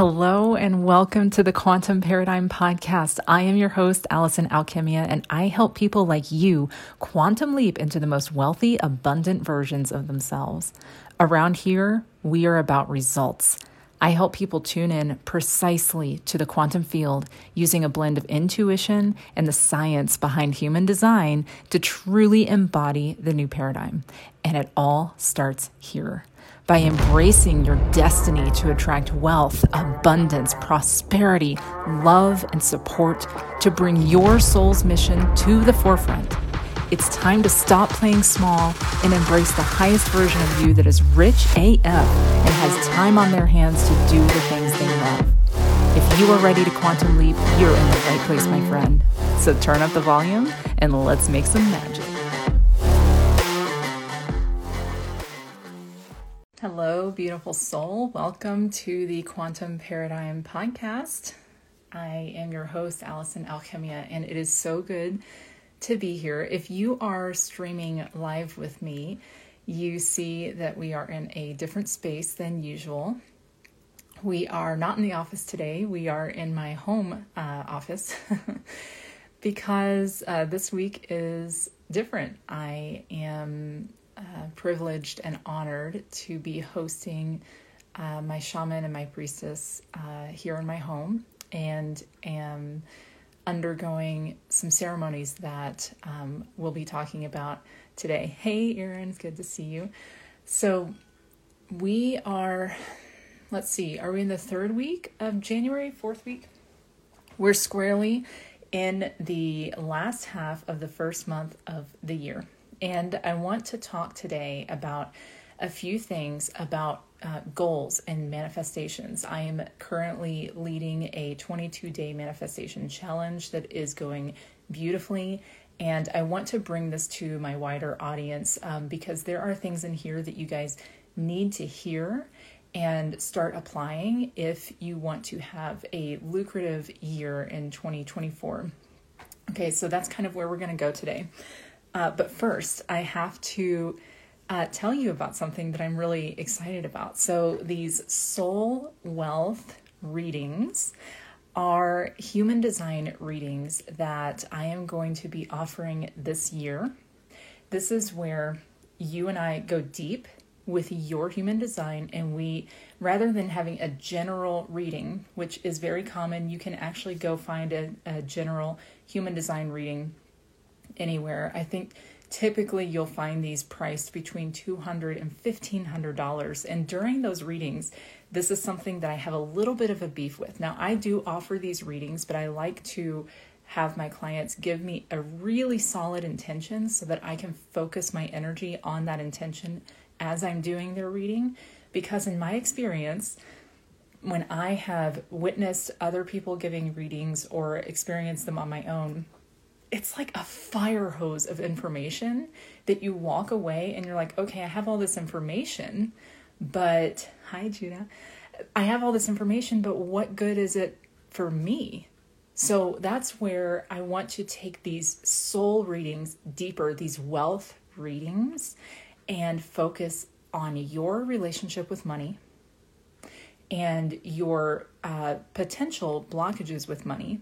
Hello and welcome to the Quantum Paradigm Podcast. I am your host, Allison Alchemia, and I help people like you quantum leap into the most wealthy, abundant versions of themselves. Around here, we are about results. I help people tune in precisely to the quantum field using a blend of intuition and the science behind human design to truly embody the new paradigm. And it all starts here by embracing your destiny to attract wealth, abundance, prosperity, love, and support to bring your soul's mission to the forefront. It's time to stop playing small and embrace the highest version of you that is rich AF and has time on their hands to do the things they love. If you are ready to quantum leap, you're in the right place, my friend. So turn up the volume and let's make some magic. Hello, beautiful soul. Welcome to the Quantum Paradigm Podcast. I am your host, Allison Alchemia, and it is so good to be here. If you are streaming live with me, you see that we are in a different space than usual. We are not in the office today, we are in my home uh, office because uh, this week is different. I am uh, privileged and honored to be hosting uh, my shaman and my priestess uh, here in my home and am undergoing some ceremonies that um, we'll be talking about today. Hey, Erin, it's good to see you. So, we are, let's see, are we in the third week of January, fourth week? We're squarely in the last half of the first month of the year. And I want to talk today about a few things about uh, goals and manifestations. I am currently leading a 22 day manifestation challenge that is going beautifully. And I want to bring this to my wider audience um, because there are things in here that you guys need to hear and start applying if you want to have a lucrative year in 2024. Okay, so that's kind of where we're going to go today. Uh, but first, I have to uh, tell you about something that I'm really excited about. So, these soul wealth readings are human design readings that I am going to be offering this year. This is where you and I go deep with your human design, and we, rather than having a general reading, which is very common, you can actually go find a, a general human design reading anywhere. I think typically you'll find these priced between $200 and $1,500. And during those readings, this is something that I have a little bit of a beef with. Now, I do offer these readings, but I like to have my clients give me a really solid intention so that I can focus my energy on that intention as I'm doing their reading. Because in my experience, when I have witnessed other people giving readings or experienced them on my own, it's like a fire hose of information that you walk away and you're like, okay, I have all this information, but hi, Judah. I have all this information, but what good is it for me? So that's where I want to take these soul readings deeper, these wealth readings, and focus on your relationship with money and your uh, potential blockages with money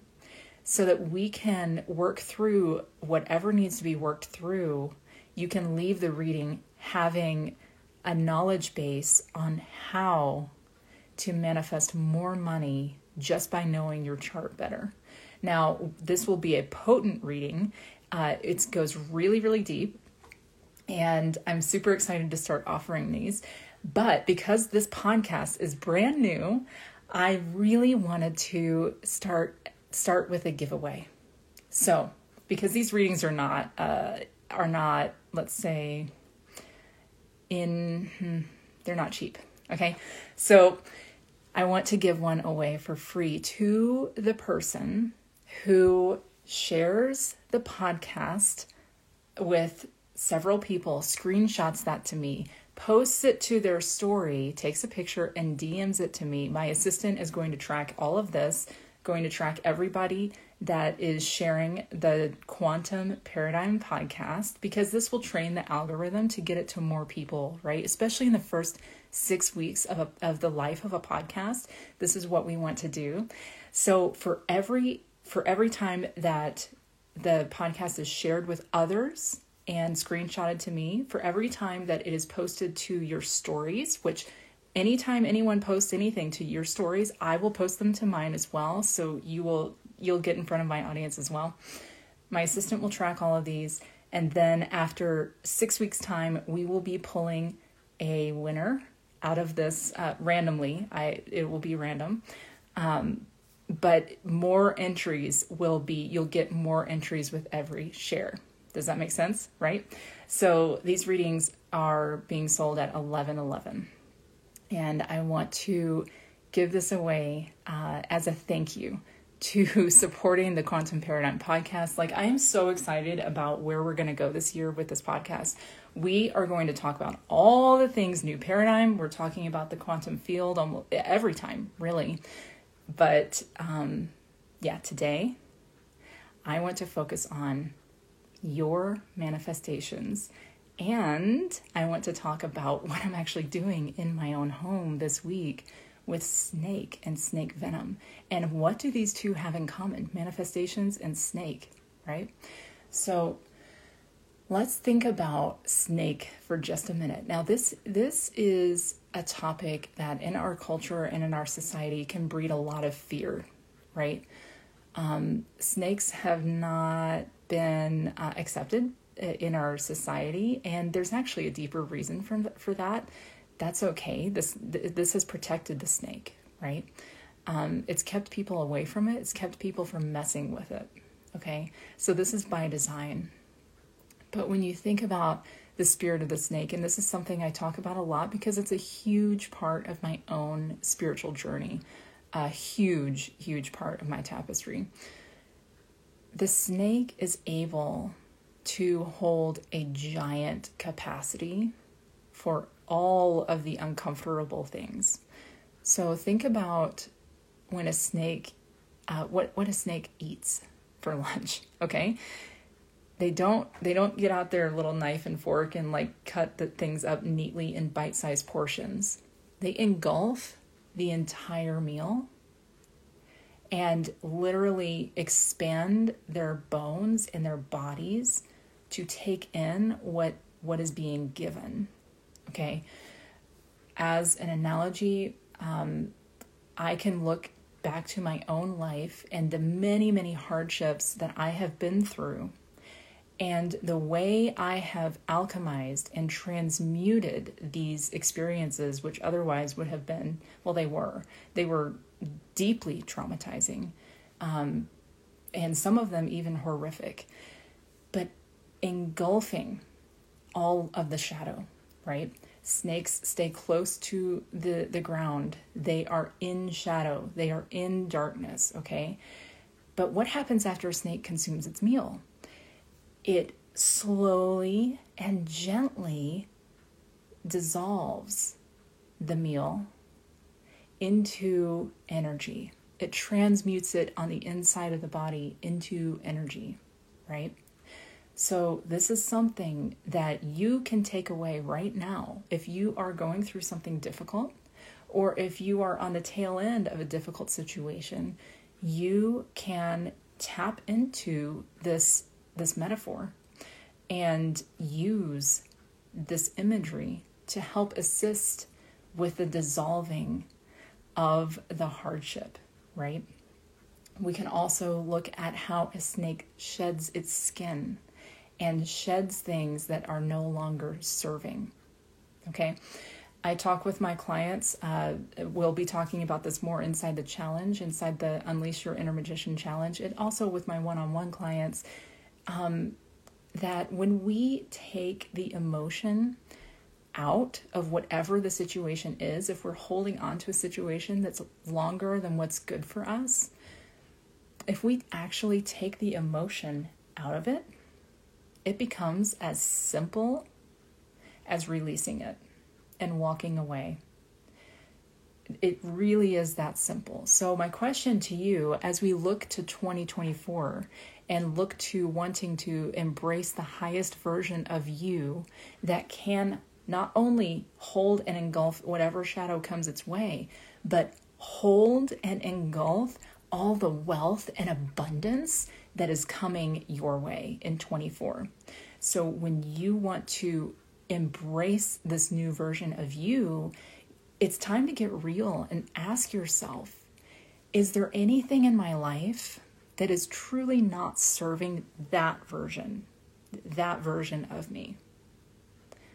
so that we can work through whatever needs to be worked through. You can leave the reading having a knowledge base on how to manifest more money just by knowing your chart better. Now, this will be a potent reading. Uh, it goes really, really deep, and I'm super excited to start offering these. But because this podcast is brand new, I really wanted to start start with a giveaway. So, because these readings are not uh, are not, let's say, in hmm, they're not cheap. Okay, so I want to give one away for free to the person who shares the podcast with several people, screenshots that to me, posts it to their story, takes a picture, and DMs it to me. My assistant is going to track all of this going to track everybody that is sharing the Quantum Paradigm podcast because this will train the algorithm to get it to more people, right? Especially in the first six weeks of, a, of the life of a podcast. This is what we want to do. So for every for every time that the podcast is shared with others and screenshotted to me, for every time that it is posted to your stories, which anytime anyone posts anything to your stories, I will post them to mine as well. So you will you'll get in front of my audience as well. My assistant will track all of these, and then after six weeks' time, we will be pulling a winner out of this uh, randomly. I it will be random, um, but more entries will be. You'll get more entries with every share. Does that make sense? Right. So these readings are being sold at eleven eleven, and I want to give this away uh, as a thank you to supporting the Quantum Paradigm podcast. Like, I am so excited about where we're going to go this year with this podcast. We are going to talk about all the things new paradigm. We're talking about the quantum field almost every time, really. But um, yeah, today I want to focus on your manifestations. And I want to talk about what I'm actually doing in my own home this week with snake and snake venom. And what do these two have in common? Manifestations and snake, right? So let's think about snake for just a minute. Now this this is a topic that in our culture and in our society can breed a lot of fear, right? Um, snakes have not been uh, accepted in our society, and there's actually a deeper reason for for that that's okay. This this has protected the snake, right? Um, it's kept people away from it. It's kept people from messing with it. Okay, so this is by design. But when you think about the spirit of the snake, and this is something I talk about a lot because it's a huge part of my own spiritual journey, a huge, huge part of my tapestry. The snake is able to hold a giant capacity for all of the uncomfortable things. So think about when a snake, uh, what what a snake eats for lunch. Okay, they don't they don't get out their little knife and fork and like cut the things up neatly in bite-sized portions. They engulf the entire meal and literally expand their bones and their bodies to take in what what is being given Okay. As an analogy, um, I can look back to my own life and the many, many hardships that I have been through, and the way I have alchemized and transmuted these experiences, which otherwise would have been, well, they were, they were deeply traumatizing, um, and some of them even horrific, but engulfing all of the shadow right? Snakes stay close to the, the ground. They are in shadow, they are in darkness, okay? But what happens after a snake consumes its meal? It slowly and gently dissolves the meal into energy. It transmutes it on the inside of the body into energy, right? So, this is something that you can take away right now if you are going through something difficult or if you are on the tail end of a difficult situation. You can tap into this this metaphor and use this imagery to help assist with the dissolving of the hardship, right? We can also look at how a snake sheds its skin and sheds things that are no longer serving. Okay. I talk with my clients. Uh, we'll be talking about this more inside the challenge, inside the Unleash Your Inner Magician challenge, and also with my one on one clients. Um, that when we take the emotion out of whatever the situation is, if we're holding on to a situation that's longer than what's good for us, if we actually take the emotion out of it, it becomes as simple as releasing it and walking away. It really is that simple. So, my question to you as we look to 2024 and look to wanting to embrace the highest version of you that can not only hold and engulf whatever shadow comes its way, but hold and engulf all the wealth and abundance that is coming your way in 24. So when you want to embrace this new version of you, it's time to get real and ask yourself is there anything in my life that is truly not serving that version, that version of me?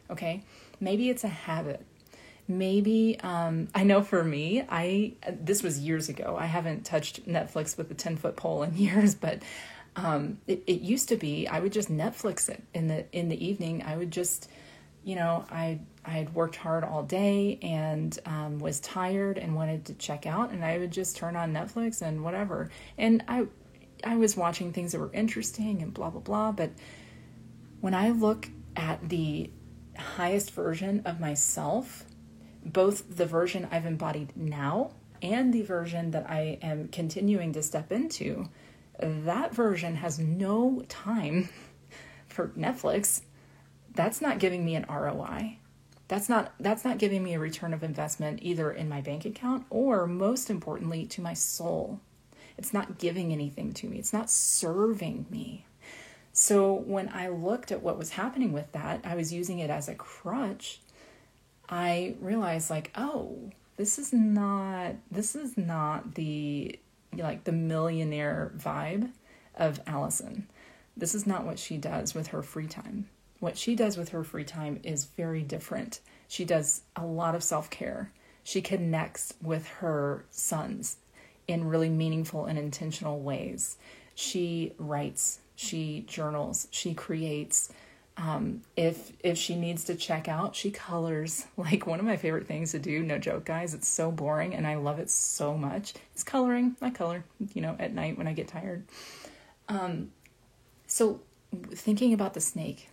Okay, maybe it's a habit. Maybe um, I know for me, I this was years ago. I haven't touched Netflix with a ten foot pole in years, but um, it, it used to be I would just Netflix it in the in the evening. I would just, you know, I I had worked hard all day and um, was tired and wanted to check out, and I would just turn on Netflix and whatever. And I I was watching things that were interesting and blah blah blah. But when I look at the highest version of myself, both the version I've embodied now and the version that I am continuing to step into that version has no time for Netflix. That's not giving me an ROI. That's not that's not giving me a return of investment either in my bank account or most importantly to my soul. It's not giving anything to me. It's not serving me. So when I looked at what was happening with that, I was using it as a crutch. I realized like, oh, this is not this is not the like the millionaire vibe of Allison. This is not what she does with her free time. What she does with her free time is very different. She does a lot of self care. She connects with her sons in really meaningful and intentional ways. She writes, she journals, she creates, um, if if she needs to check out, she colors. Like one of my favorite things to do. No joke, guys. It's so boring, and I love it so much. It's coloring. I color, you know, at night when I get tired. Um, so thinking about the snake,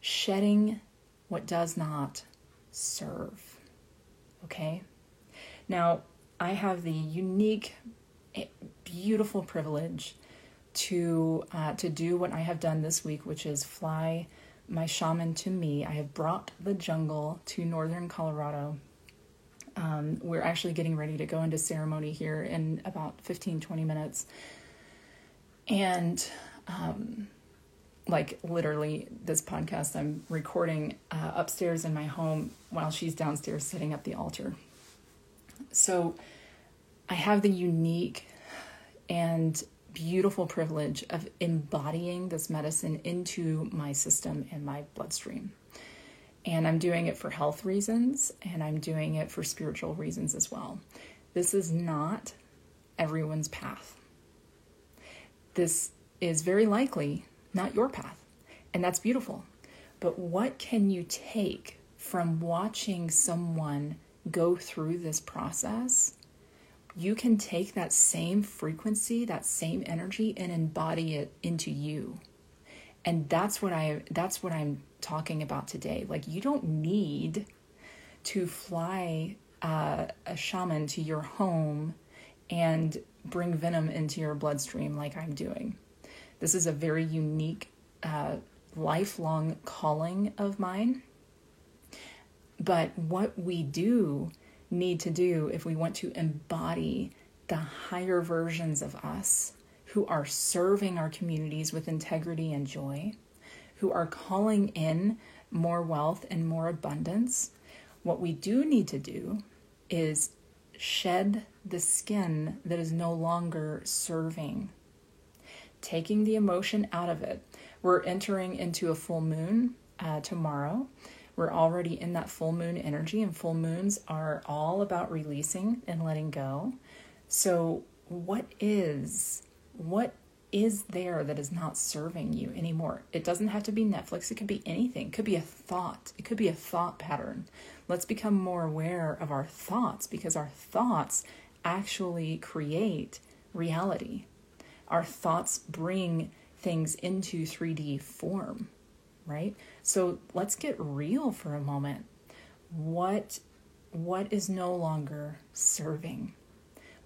shedding what does not serve. Okay. Now I have the unique, eh, beautiful privilege to uh, to do what I have done this week, which is fly my shaman to me. I have brought the jungle to northern Colorado. Um, we're actually getting ready to go into ceremony here in about 15 20 minutes. And um, like literally, this podcast I'm recording uh, upstairs in my home while she's downstairs setting up the altar. So I have the unique and beautiful privilege of embodying this medicine into my system and my bloodstream. And I'm doing it for health reasons and I'm doing it for spiritual reasons as well. This is not everyone's path. This is very likely not your path, and that's beautiful. But what can you take from watching someone go through this process you can take that same frequency, that same energy and embody it into you. And that's what I that's what I'm talking about today. Like you don't need to fly uh, a shaman to your home and bring venom into your bloodstream like I'm doing. This is a very unique, uh, lifelong calling of mine. But what we do need to do if we want to embody the higher versions of us who are serving our communities with integrity and joy, who are calling in more wealth and more abundance. What we do need to do is shed the skin that is no longer serving, taking the emotion out of it. We're entering into a full moon uh, tomorrow. We're already in that full moon energy, and full moons are all about releasing and letting go. So, what is what is there that is not serving you anymore? It doesn't have to be Netflix, it could be anything. It could be a thought, it could be a thought pattern. Let's become more aware of our thoughts because our thoughts actually create reality. Our thoughts bring things into 3D form right? So let's get real for a moment. What what is no longer serving?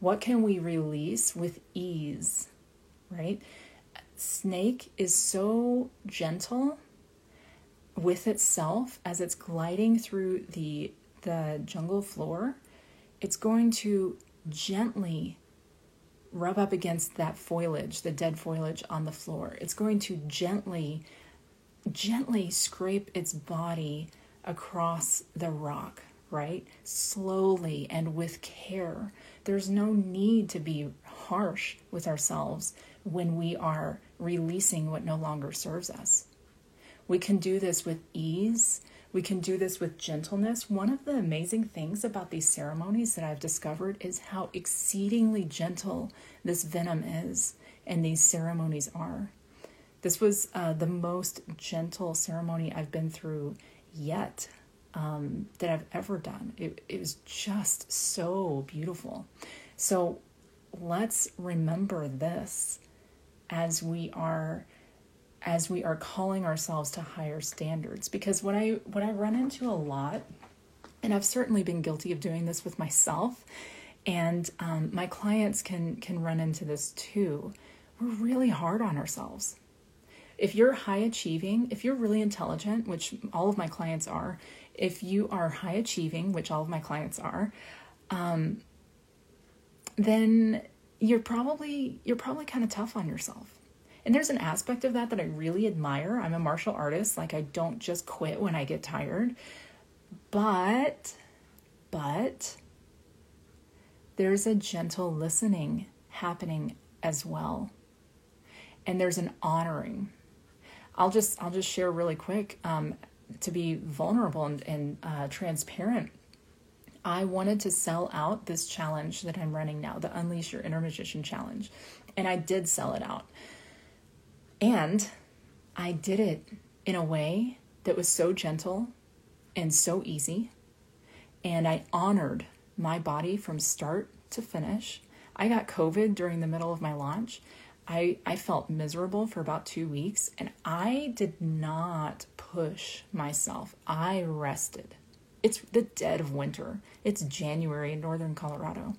What can we release with ease, right? Snake is so gentle with itself as it's gliding through the the jungle floor. It's going to gently rub up against that foliage, the dead foliage on the floor. It's going to gently gently scrape its body across the rock, right? Slowly and with care. There's no need to be harsh with ourselves when we are releasing what no longer serves us. We can do this with ease. We can do this with gentleness. One of the amazing things about these ceremonies that I've discovered is how exceedingly gentle this venom is and these ceremonies are. This was uh, the most gentle ceremony I've been through yet um, that I've ever done. It, it was just so beautiful. So let's remember this as we are as we are calling ourselves to higher standards because what i what i run into a lot and i've certainly been guilty of doing this with myself and um, my clients can can run into this too we're really hard on ourselves if you're high achieving if you're really intelligent which all of my clients are if you are high achieving which all of my clients are um, then you're probably you're probably kind of tough on yourself and there's an aspect of that that I really admire. I'm a martial artist. Like I don't just quit when I get tired. But but there's a gentle listening happening as well. And there's an honoring. I'll just I'll just share really quick um, to be vulnerable and, and uh, transparent. I wanted to sell out this challenge that I'm running now, the Unleash Your Inner Magician Challenge, and I did sell it out. And I did it in a way that was so gentle and so easy. And I honored my body from start to finish. I got COVID during the middle of my launch. I, I felt miserable for about two weeks and I did not push myself. I rested. It's the dead of winter. It's January in northern Colorado.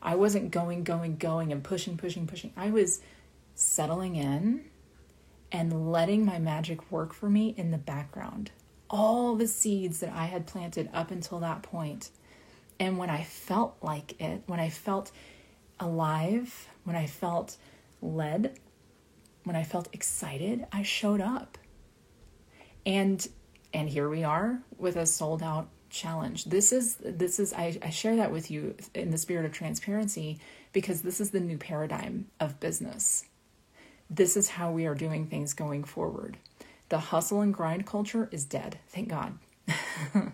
I wasn't going, going, going and pushing, pushing, pushing. I was settling in and letting my magic work for me in the background. All the seeds that I had planted up until that point. And when I felt like it, when I felt alive, when I felt led, when I felt excited, I showed up. And and here we are with a sold out challenge. This is this is I, I share that with you in the spirit of transparency because this is the new paradigm of business this is how we are doing things going forward. The hustle and grind culture is dead, thank God.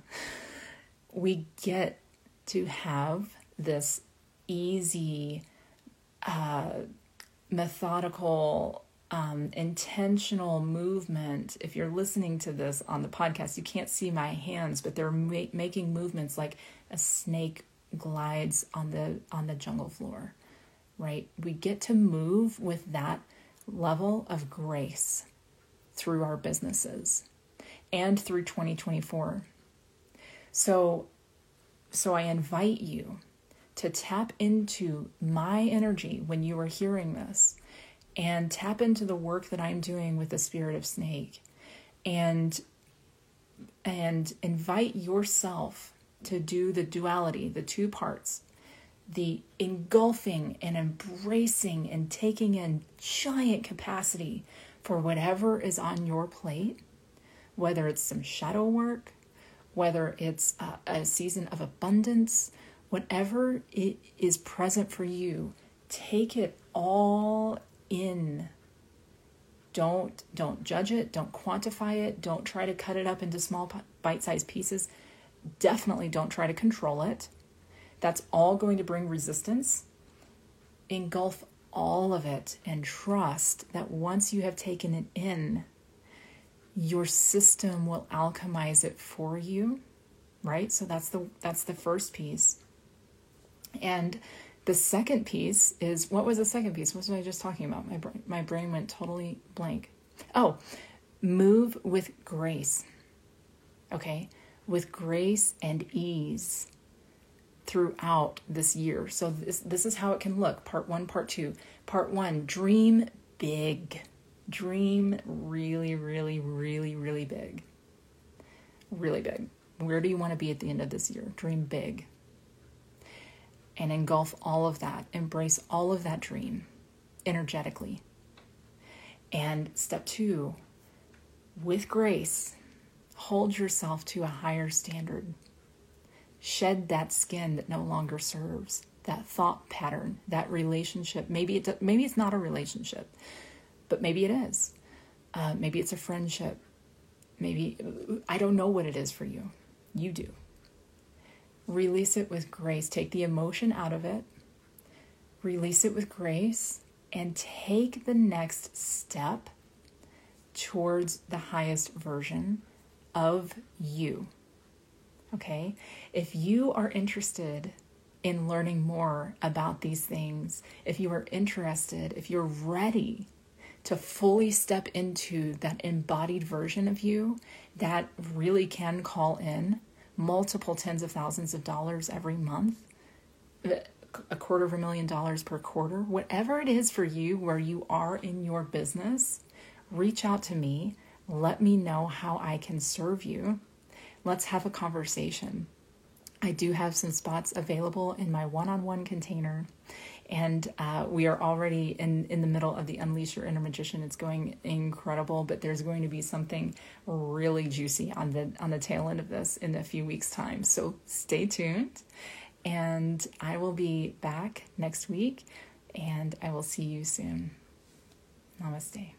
we get to have this easy, uh, methodical, um, intentional movement. If you're listening to this on the podcast, you can't see my hands, but they're ma- making movements like a snake glides on the on the jungle floor. Right? We get to move with that level of grace through our businesses and through 2024. So so I invite you to tap into my energy when you are hearing this and tap into the work that I'm doing with the spirit of snake and and invite yourself to do the duality, the two parts the engulfing and embracing and taking in giant capacity for whatever is on your plate, whether it's some shadow work, whether it's a, a season of abundance, whatever it is present for you, take it all in. Don't don't judge it, don't quantify it, don't try to cut it up into small bite-sized pieces. Definitely don't try to control it that's all going to bring resistance. Engulf all of it and trust that once you have taken it in, your system will alchemize it for you, right? So that's the that's the first piece. And the second piece is what was the second piece? What was I just talking about? My brain, my brain went totally blank. Oh, move with grace. Okay? With grace and ease throughout this year. So this this is how it can look. Part 1, part 2. Part 1, dream big. Dream really really really really big. Really big. Where do you want to be at the end of this year? Dream big. And engulf all of that. Embrace all of that dream energetically. And step 2, with grace, hold yourself to a higher standard. Shed that skin that no longer serves that thought pattern that relationship. Maybe it maybe it's not a relationship but maybe it is. Uh, maybe it's a friendship. Maybe i don't know what it is for you. You do release it with grace. Take the emotion out of it. Release it with grace and take the next step towards the highest version of you. Okay? If you are interested in learning more about these things, if you are interested, if you're ready to fully step into that embodied version of you that really can call in multiple tens of thousands of dollars every month, uh, a quarter of a million dollars per quarter, whatever it is for you where you are in your business, reach out to me. Let me know how I can serve you. Let's have a conversation. I do have some spots available in my one on one container. And uh, we are already in, in the middle of the Unleash Your Inner Magician. It's going incredible, but there's going to be something really juicy on the on the tail end of this in a few weeks' time. So stay tuned, and I will be back next week, and I will see you soon. Namaste.